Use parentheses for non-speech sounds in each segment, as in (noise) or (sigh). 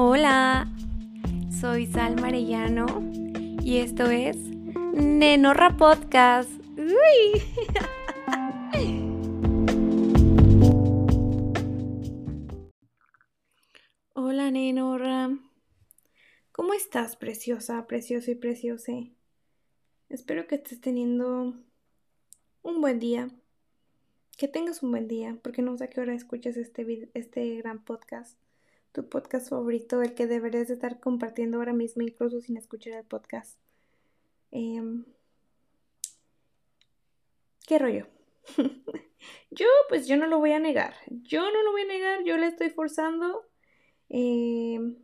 Hola, soy Sal Marellano y esto es Nenorra Podcast. Uy. (laughs) Hola, Nenorra. ¿Cómo estás, preciosa, precioso y preciose? Espero que estés teniendo un buen día. Que tengas un buen día, porque no sé a qué hora escuchas este, este gran podcast tu podcast favorito, el que deberías de estar compartiendo ahora mismo, incluso sin escuchar el podcast. Em, ¿Qué rollo? (laughs) yo, pues yo no lo voy a negar. Yo no lo voy a negar, yo le estoy forzando. Em,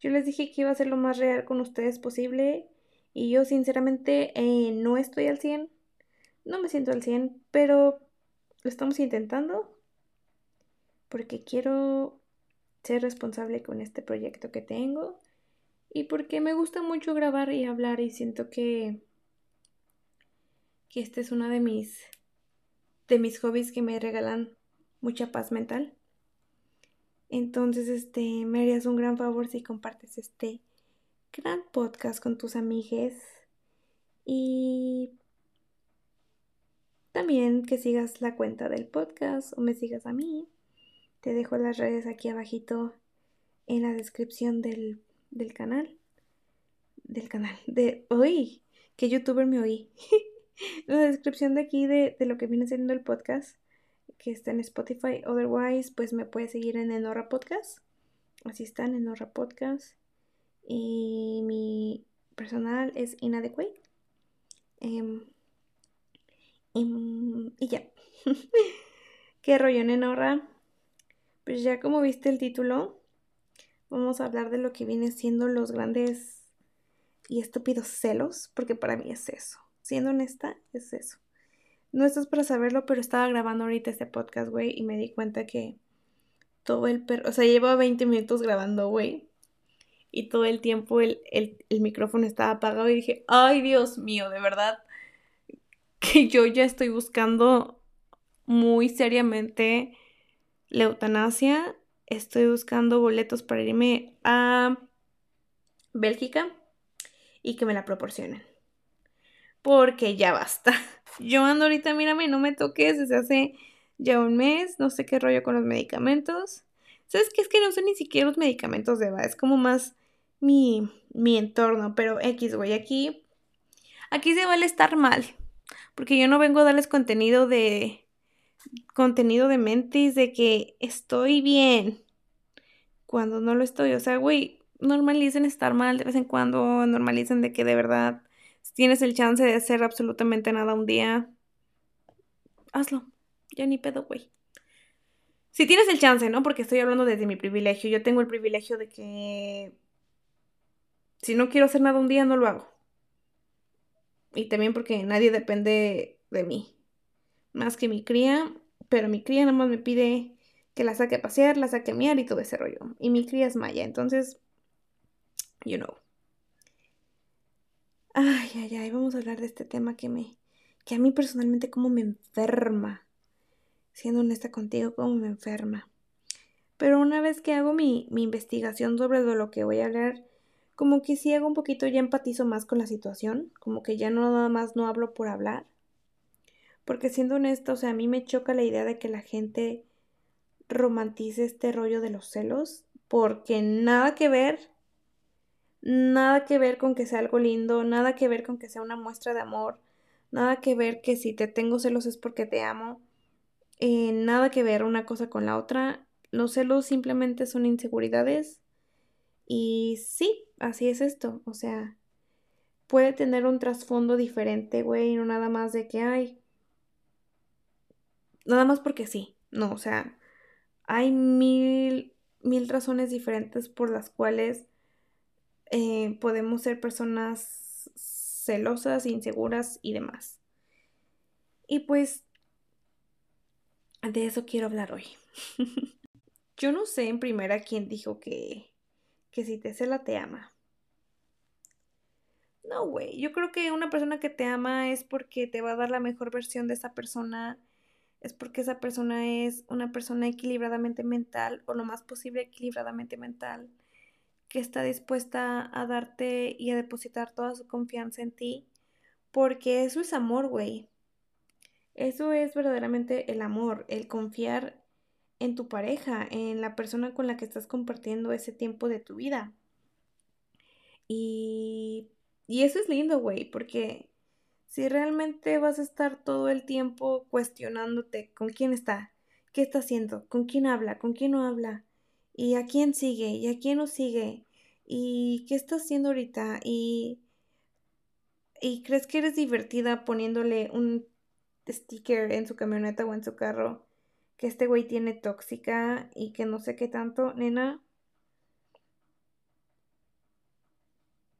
yo les dije que iba a ser lo más real con ustedes posible. Y yo sinceramente eh, no estoy al 100. No me siento al 100, pero lo estamos intentando. Porque quiero ser responsable con este proyecto que tengo y porque me gusta mucho grabar y hablar y siento que que este es uno de mis de mis hobbies que me regalan mucha paz mental. Entonces, este, me harías un gran favor si compartes este gran podcast con tus amigues y también que sigas la cuenta del podcast o me sigas a mí. Te dejo las redes aquí abajito en la descripción del, canal. Del canal. De. ¡Uy! ¿Qué youtuber me oí? (laughs) la descripción de aquí de, lo que viene siendo el podcast. Que está en Spotify. Otherwise, pues me puedes seguir en Enorra Podcast. Así están, Enorra Podcast. Y mi personal es Inadequate. Em, em, y ya. (laughs) ¿Qué rollo en Enorra? Pues ya como viste el título, vamos a hablar de lo que viene siendo los grandes y estúpidos celos, porque para mí es eso. Siendo honesta, es eso. No estás para saberlo, pero estaba grabando ahorita este podcast, güey, y me di cuenta que todo el perro, o sea, llevo 20 minutos grabando, güey, y todo el tiempo el, el micrófono estaba apagado y dije, ay Dios mío, de verdad, que yo ya estoy buscando muy seriamente la eutanasia. Estoy buscando boletos para irme a Bélgica y que me la proporcionen. Porque ya basta. (laughs) Yo ando ahorita, mírame, no me toques desde hace ya un mes. No sé qué rollo con los medicamentos. ¿Sabes qué? Es que no sé ni siquiera los medicamentos de va. Es como más mi, mi entorno. Pero X, güey, aquí. Aquí se vale estar mal. Porque yo no vengo a darles contenido de contenido de mentis de que estoy bien cuando no lo estoy. O sea, güey, normalicen estar mal de vez en cuando, normalicen de que de verdad si tienes el chance de hacer absolutamente nada un día, hazlo. Ya ni pedo, güey. Si tienes el chance, ¿no? Porque estoy hablando desde mi privilegio. Yo tengo el privilegio de que si no quiero hacer nada un día, no lo hago. Y también porque nadie depende de mí más que mi cría, pero mi cría nada más me pide que la saque a pasear, la saque a miar y todo ese rollo. Y mi cría es maya, entonces, you know. Ay, ay, ay, vamos a hablar de este tema que me, que a mí personalmente como me enferma. Siendo honesta contigo, como me enferma. Pero una vez que hago mi, mi investigación sobre lo que voy a hablar, como que si hago un poquito ya empatizo más con la situación, como que ya no nada más no hablo por hablar porque siendo honesto, o sea, a mí me choca la idea de que la gente romantice este rollo de los celos, porque nada que ver, nada que ver con que sea algo lindo, nada que ver con que sea una muestra de amor, nada que ver que si te tengo celos es porque te amo, eh, nada que ver una cosa con la otra. Los celos simplemente son inseguridades y sí, así es esto, o sea, puede tener un trasfondo diferente, güey, no nada más de que, ay, nada más porque sí, no, o sea, hay mil, mil razones diferentes por las cuales eh, podemos ser personas celosas, inseguras y demás. Y pues de eso quiero hablar hoy. (laughs) Yo no sé en primera quién dijo que, que si te cela te ama. No, güey, yo creo que una persona que te ama es porque te va a dar la mejor versión de esa persona es porque esa persona es una persona equilibradamente mental o lo más posible equilibradamente mental, que está dispuesta a darte y a depositar toda su confianza en ti, porque eso es amor, güey. Eso es verdaderamente el amor, el confiar en tu pareja, en la persona con la que estás compartiendo ese tiempo de tu vida. Y, y eso es lindo, güey, porque si realmente vas a estar todo el tiempo cuestionándote con quién está, qué está haciendo, con quién habla, con quién no habla, y a quién sigue, y a quién no sigue, y qué está haciendo ahorita, y, y crees que eres divertida poniéndole un sticker en su camioneta o en su carro que este güey tiene tóxica y que no sé qué tanto, nena,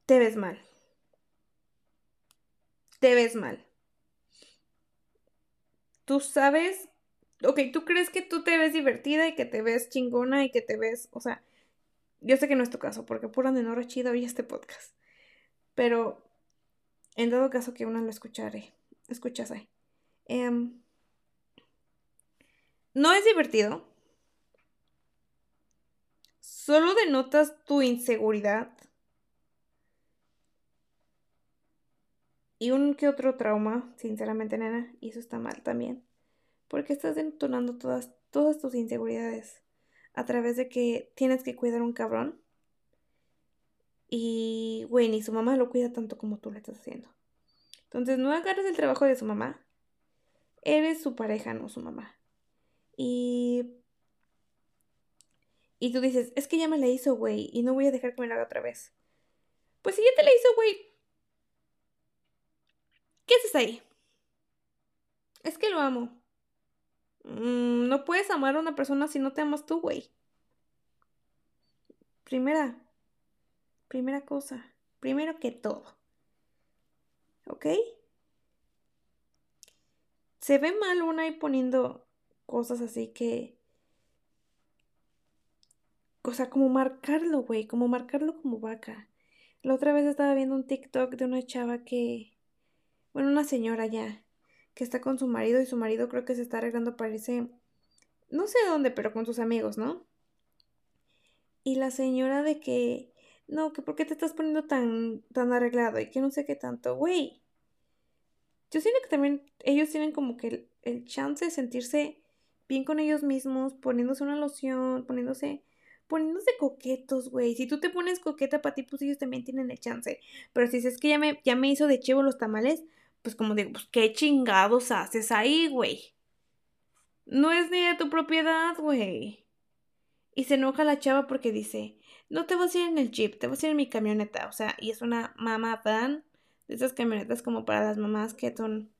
te ves mal. Te ves mal. Tú sabes, ok, tú crees que tú te ves divertida y que te ves chingona y que te ves, o sea, yo sé que no es tu caso, porque pura menor chido oye este podcast. Pero en dado caso que uno lo escuchare, escuchas ahí. Em, no es divertido. Solo denotas tu inseguridad. Y un que otro trauma, sinceramente, nena. Y eso está mal también. Porque estás detonando todas, todas tus inseguridades a través de que tienes que cuidar a un cabrón. Y, güey, ni su mamá lo cuida tanto como tú lo estás haciendo. Entonces, no agarres el trabajo de su mamá. Eres su pareja, no su mamá. Y. Y tú dices, es que ya me la hizo, güey, y no voy a dejar que me la haga otra vez. Pues si ya te la hizo, güey. ¿Qué haces ahí? Es que lo amo. Mm, no puedes amar a una persona si no te amas tú, güey. Primera. Primera cosa. Primero que todo. ¿Ok? Se ve mal una ahí poniendo cosas así que... O sea, como marcarlo, güey, como marcarlo como vaca. La otra vez estaba viendo un TikTok de una chava que... Bueno, una señora ya, que está con su marido y su marido creo que se está arreglando para irse... No sé dónde, pero con sus amigos, ¿no? Y la señora de que... No, que por qué te estás poniendo tan, tan arreglado y que no sé qué tanto, güey. Yo siento que también ellos tienen como que el, el chance de sentirse bien con ellos mismos, poniéndose una loción, poniéndose poniéndose coquetos, güey. Si tú te pones coqueta para ti, pues ellos también tienen el chance. Pero si es que me, ya me hizo de chivo los tamales, pues como digo, pues qué chingados haces ahí, güey. No es ni de tu propiedad, güey. Y se enoja la chava porque dice, no te vas a ir en el jeep, te vas a ir en mi camioneta. O sea, y es una mamá van de esas camionetas como para las mamás que son,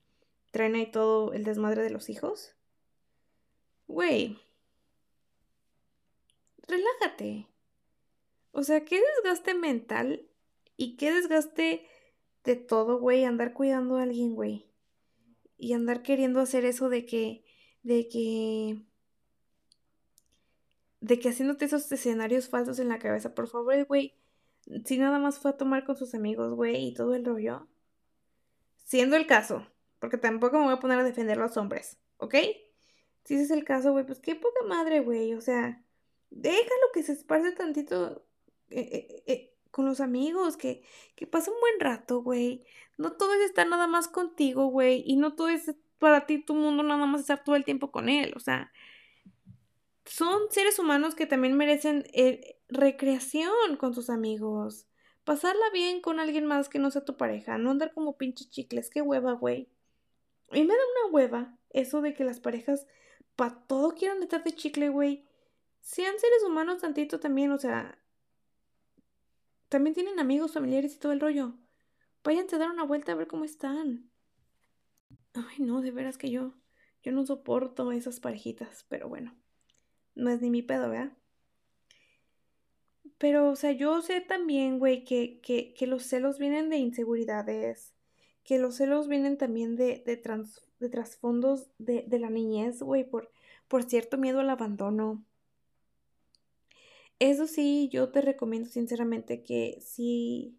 traen ahí todo el desmadre de los hijos. Güey, relájate. O sea, qué desgaste mental y qué desgaste de todo, güey, andar cuidando a alguien, güey. Y andar queriendo hacer eso de que, de que, de que haciéndote esos escenarios falsos en la cabeza, por favor, güey, si nada más fue a tomar con sus amigos, güey, y todo el rollo. Siendo el caso, porque tampoco me voy a poner a defender a los hombres, ¿ok? Si ese es el caso, güey, pues qué poca madre, güey. O sea, déjalo que se esparce tantito eh, eh, eh, con los amigos, que, que pase un buen rato, güey. No todo es estar nada más contigo, güey. Y no todo es para ti, tu mundo, nada más estar todo el tiempo con él. O sea, son seres humanos que también merecen recreación con sus amigos. Pasarla bien con alguien más que no sea tu pareja. No andar como pinches chicles. Qué hueva, güey. Y me da una hueva eso de que las parejas para todo quieran estar de chicle, güey. Sean seres humanos tantito también, o sea. También tienen amigos, familiares y todo el rollo. Váyanse a dar una vuelta a ver cómo están. Ay, no, de veras que yo. Yo no soporto esas parejitas, pero bueno. No es ni mi pedo, ¿verdad? Pero, o sea, yo sé también, güey, que, que, que, los celos vienen de inseguridades, que los celos vienen también de, de, trans, de trasfondos de, de la niñez, güey, por, por cierto miedo al abandono. Eso sí, yo te recomiendo sinceramente que si,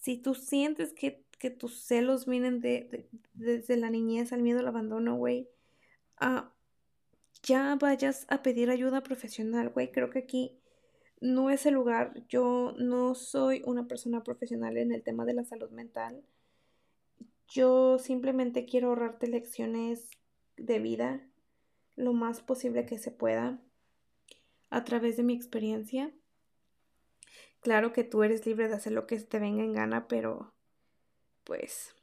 si tú sientes que, que tus celos vienen de, desde la niñez al miedo al abandono, güey, ah, ya vayas a pedir ayuda profesional, güey. Creo que aquí no es el lugar. Yo no soy una persona profesional en el tema de la salud mental. Yo simplemente quiero ahorrarte lecciones de vida lo más posible que se pueda a través de mi experiencia. Claro que tú eres libre de hacer lo que te venga en gana, pero pues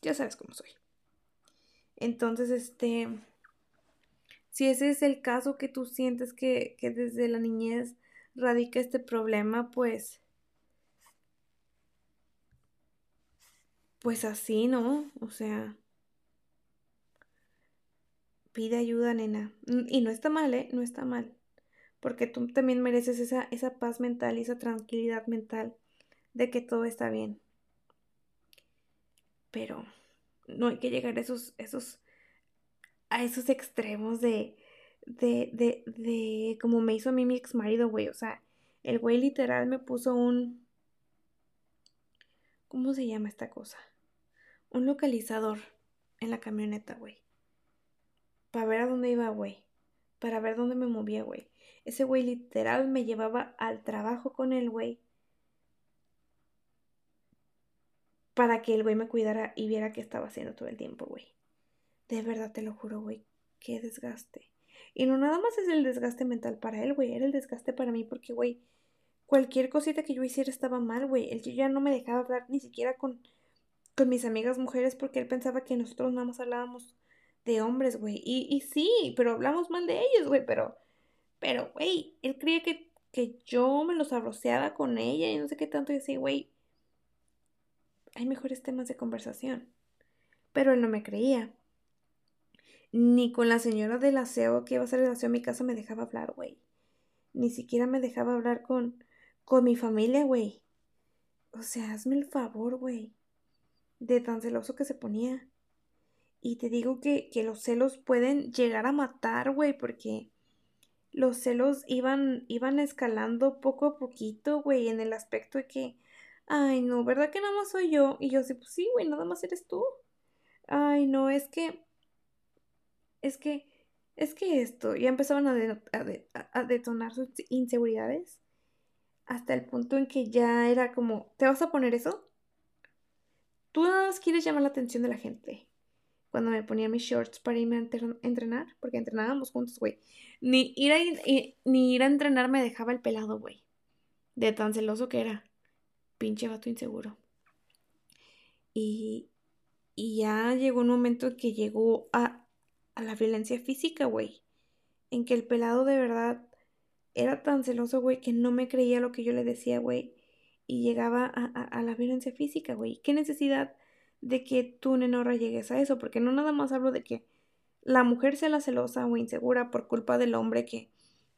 ya sabes cómo soy. Entonces, este, si ese es el caso que tú sientes que, que desde la niñez radica este problema, pues, pues así, ¿no? O sea, pide ayuda, nena. Y no está mal, ¿eh? No está mal. Porque tú también mereces esa, esa paz mental y esa tranquilidad mental de que todo está bien. Pero no hay que llegar a esos, esos, a esos extremos de, de, de, de, como me hizo a mí mi ex marido, güey. O sea, el güey literal me puso un, ¿cómo se llama esta cosa? Un localizador en la camioneta, güey. Para ver a dónde iba, güey. Para ver dónde me movía, güey. Ese güey literal me llevaba al trabajo con el güey para que el güey me cuidara y viera qué estaba haciendo todo el tiempo, güey. De verdad te lo juro, güey. Qué desgaste. Y no nada más es el desgaste mental para él, güey. Era el desgaste para mí porque, güey, cualquier cosita que yo hiciera estaba mal, güey. Él ya no me dejaba hablar ni siquiera con, con mis amigas mujeres porque él pensaba que nosotros nada más hablábamos de hombres, güey. Y, y sí, pero hablamos mal de ellos, güey. Pero, pero, güey, él creía que, que yo me los arroceaba con ella y no sé qué tanto. Y así, güey, hay mejores temas de conversación. Pero él no me creía. Ni con la señora del aseo que iba a hacer el aseo a mi casa me dejaba hablar, güey. Ni siquiera me dejaba hablar con, con mi familia, güey. O sea, hazme el favor, güey. De tan celoso que se ponía. Y te digo que, que los celos pueden llegar a matar, güey, porque los celos iban, iban escalando poco a poquito, güey, en el aspecto de que Ay, no, ¿verdad que nada más soy yo? Y yo así, pues sí, güey, nada más eres tú. Ay, no, es que, es que, es que esto, ya empezaban a, a, detonar sus inseguridades hasta el punto en que ya era como, ¿te vas a poner eso? Tú nada más quieres llamar la atención de la gente. Cuando me ponía mis shorts para irme a entrenar, porque entrenábamos juntos, güey. Ni ir a, ni ir a entrenar me dejaba el pelado, güey. De tan celoso que era pinche vato inseguro. Y, y ya llegó un momento en que llegó a, a la violencia física, güey. En que el pelado de verdad era tan celoso, güey, que no me creía lo que yo le decía, güey. Y llegaba a, a, la violencia física, güey. ¿Qué necesidad de que tú, Nenorra, llegues a eso? Porque no nada más hablo de que la mujer sea la celosa o insegura por culpa del hombre que,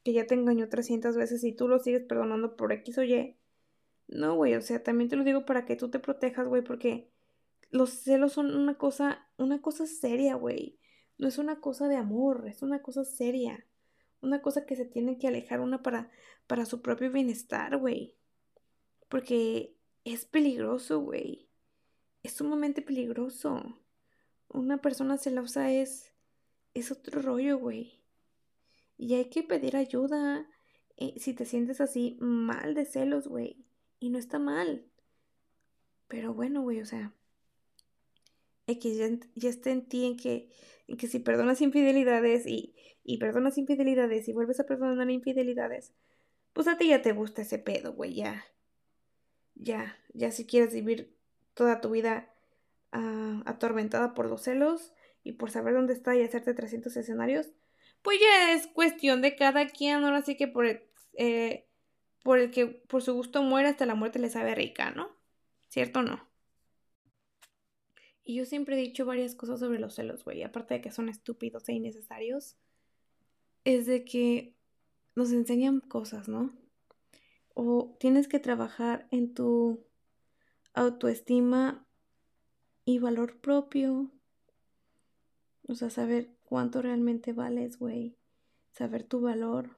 que ya te engañó 300 veces y tú lo sigues perdonando por X o Y. No, güey, o sea, también te lo digo para que tú te protejas, güey, porque los celos son una cosa, una cosa seria, güey. No es una cosa de amor, es una cosa seria. Una cosa que se tiene que alejar una para, para su propio bienestar, güey. Porque es peligroso, güey. Es sumamente peligroso. Una persona celosa es, es otro rollo, güey. Y hay que pedir ayuda eh, si te sientes así mal de celos, güey. Y no está mal. Pero bueno, güey, o sea, X ya, está en ti en que, en que si perdonas infidelidades y, y perdonas infidelidades y vuelves a perdonar infidelidades, pues a ti ya te gusta ese pedo, güey, ya. Ya, ya si quieres vivir toda tu vida ah, atormentada por los celos y por saber dónde está y hacerte 300 escenarios, pues ya es cuestión de cada quien, ahora sí que por eh, por el que por su gusto muere hasta la muerte le sabe rica, ¿no? ¿Cierto o no? Y yo siempre he dicho varias cosas sobre los celos, güey, aparte de que son estúpidos e innecesarios, es de que nos enseñan cosas, ¿no? O tienes que trabajar en tu autoestima y valor propio. O sea, saber cuánto realmente vales, güey. Saber tu valor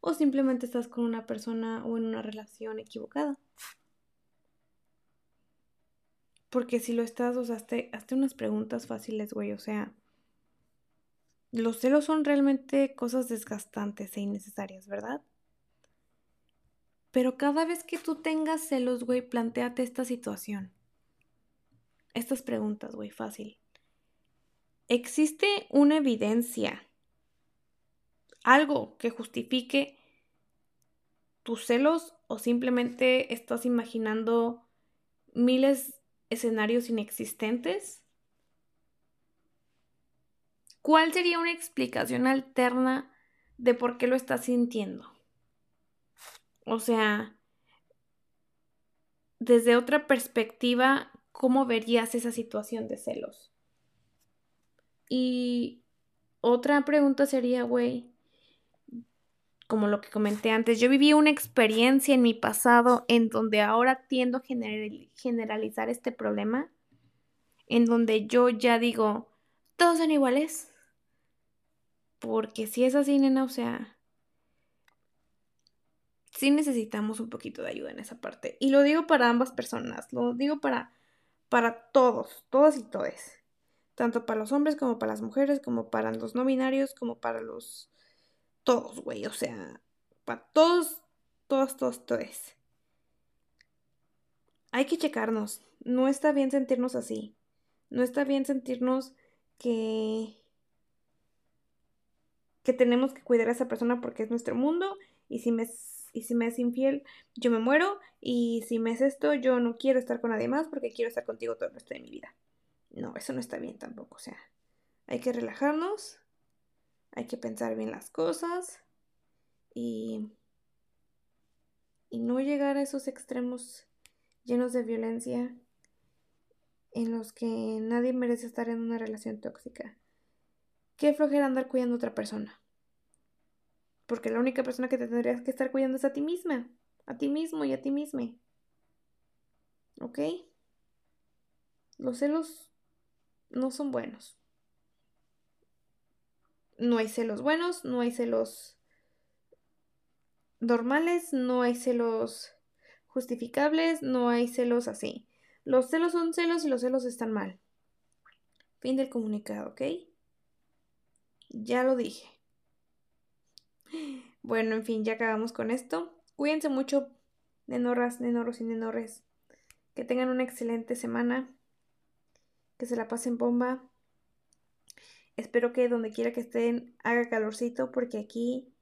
o simplemente estás con una persona o en una relación equivocada. Porque si lo estás, o sea, hazte, unas preguntas fáciles, güey. O sea, Los celos son realmente cosas desgastantes e innecesarias, ¿verdad? Pero cada vez que tú tengas celos, güey, planteate esta situación. Estas preguntas, güey, fácil. ¿Existe una evidencia, algo que justifique tus celos o simplemente estás imaginando miles escenarios inexistentes? ¿Cuál sería una explicación alterna de por qué lo estás sintiendo? O sea, desde otra perspectiva, ¿cómo verías esa situación de celos? Y otra pregunta sería, güey, como lo que comenté antes, yo viví una experiencia en mi pasado en donde ahora tiendo a generalizar este problema, en donde yo ya digo, todos son iguales. Porque si es así, nena, o sea, sí necesitamos un poquito de ayuda en esa parte. Y lo digo para ambas personas, lo digo para, para todos, todas y todes. Tanto para los hombres como para las mujeres, como para los no binarios, como para los todos, güey. O sea, para todos, todos, todos, todos. Hay que checarnos. No está bien sentirnos así. No está bien sentirnos que que tenemos que cuidar a esa persona porque es nuestro mundo y si me y si me es infiel, yo me muero y si me es esto, yo no quiero estar con nadie más porque quiero estar contigo todo el resto de mi vida. No, eso no está bien tampoco, o sea, hay que relajarnos hay que pensar bien las cosas y, y no llegar a esos extremos llenos de violencia en los que nadie merece estar en una relación tóxica. Qué flojera andar cuidando a otra persona. Porque la única persona que te tendrías que estar cuidando es a ti misma, a ti mismo y a ti misma. ¿Ok? Los celos no son buenos no hay celos buenos, no hay celos normales, no hay celos justificables, no hay celos así. Los celos son celos y los celos están mal. Fin del comunicado, ¿ok? Ya lo dije. Bueno, en fin, ya acabamos con esto. Cuídense mucho, nenorras, nenorros y nenorres. Que tengan una excelente semana. Que se la pasen bomba. Espero que donde quiera que estén haga calorcito porque aquí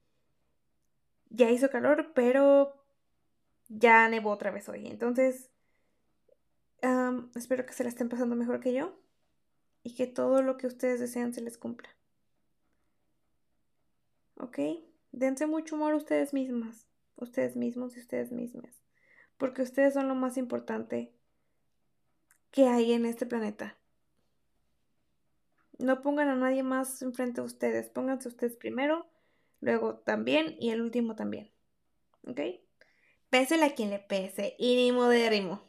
ya hizo calor, pero ya nevó otra vez hoy. Entonces, espero que se la estén pasando mejor que yo y que todo lo que ustedes desean se les cumpla. ¿Ok? Dense mucho amor a ustedes mismas, ustedes mismos y ustedes mismas, porque ustedes son lo más importante que hay en este planeta. No pongan a nadie más enfrente de ustedes. Pónganse ustedes primero, luego también y el último también. ¿Ok? Pésele a quien le pese y ni modérrimo.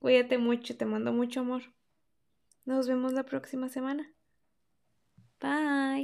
Cuídate mucho, te mando mucho amor. Nos vemos la próxima semana. Bye.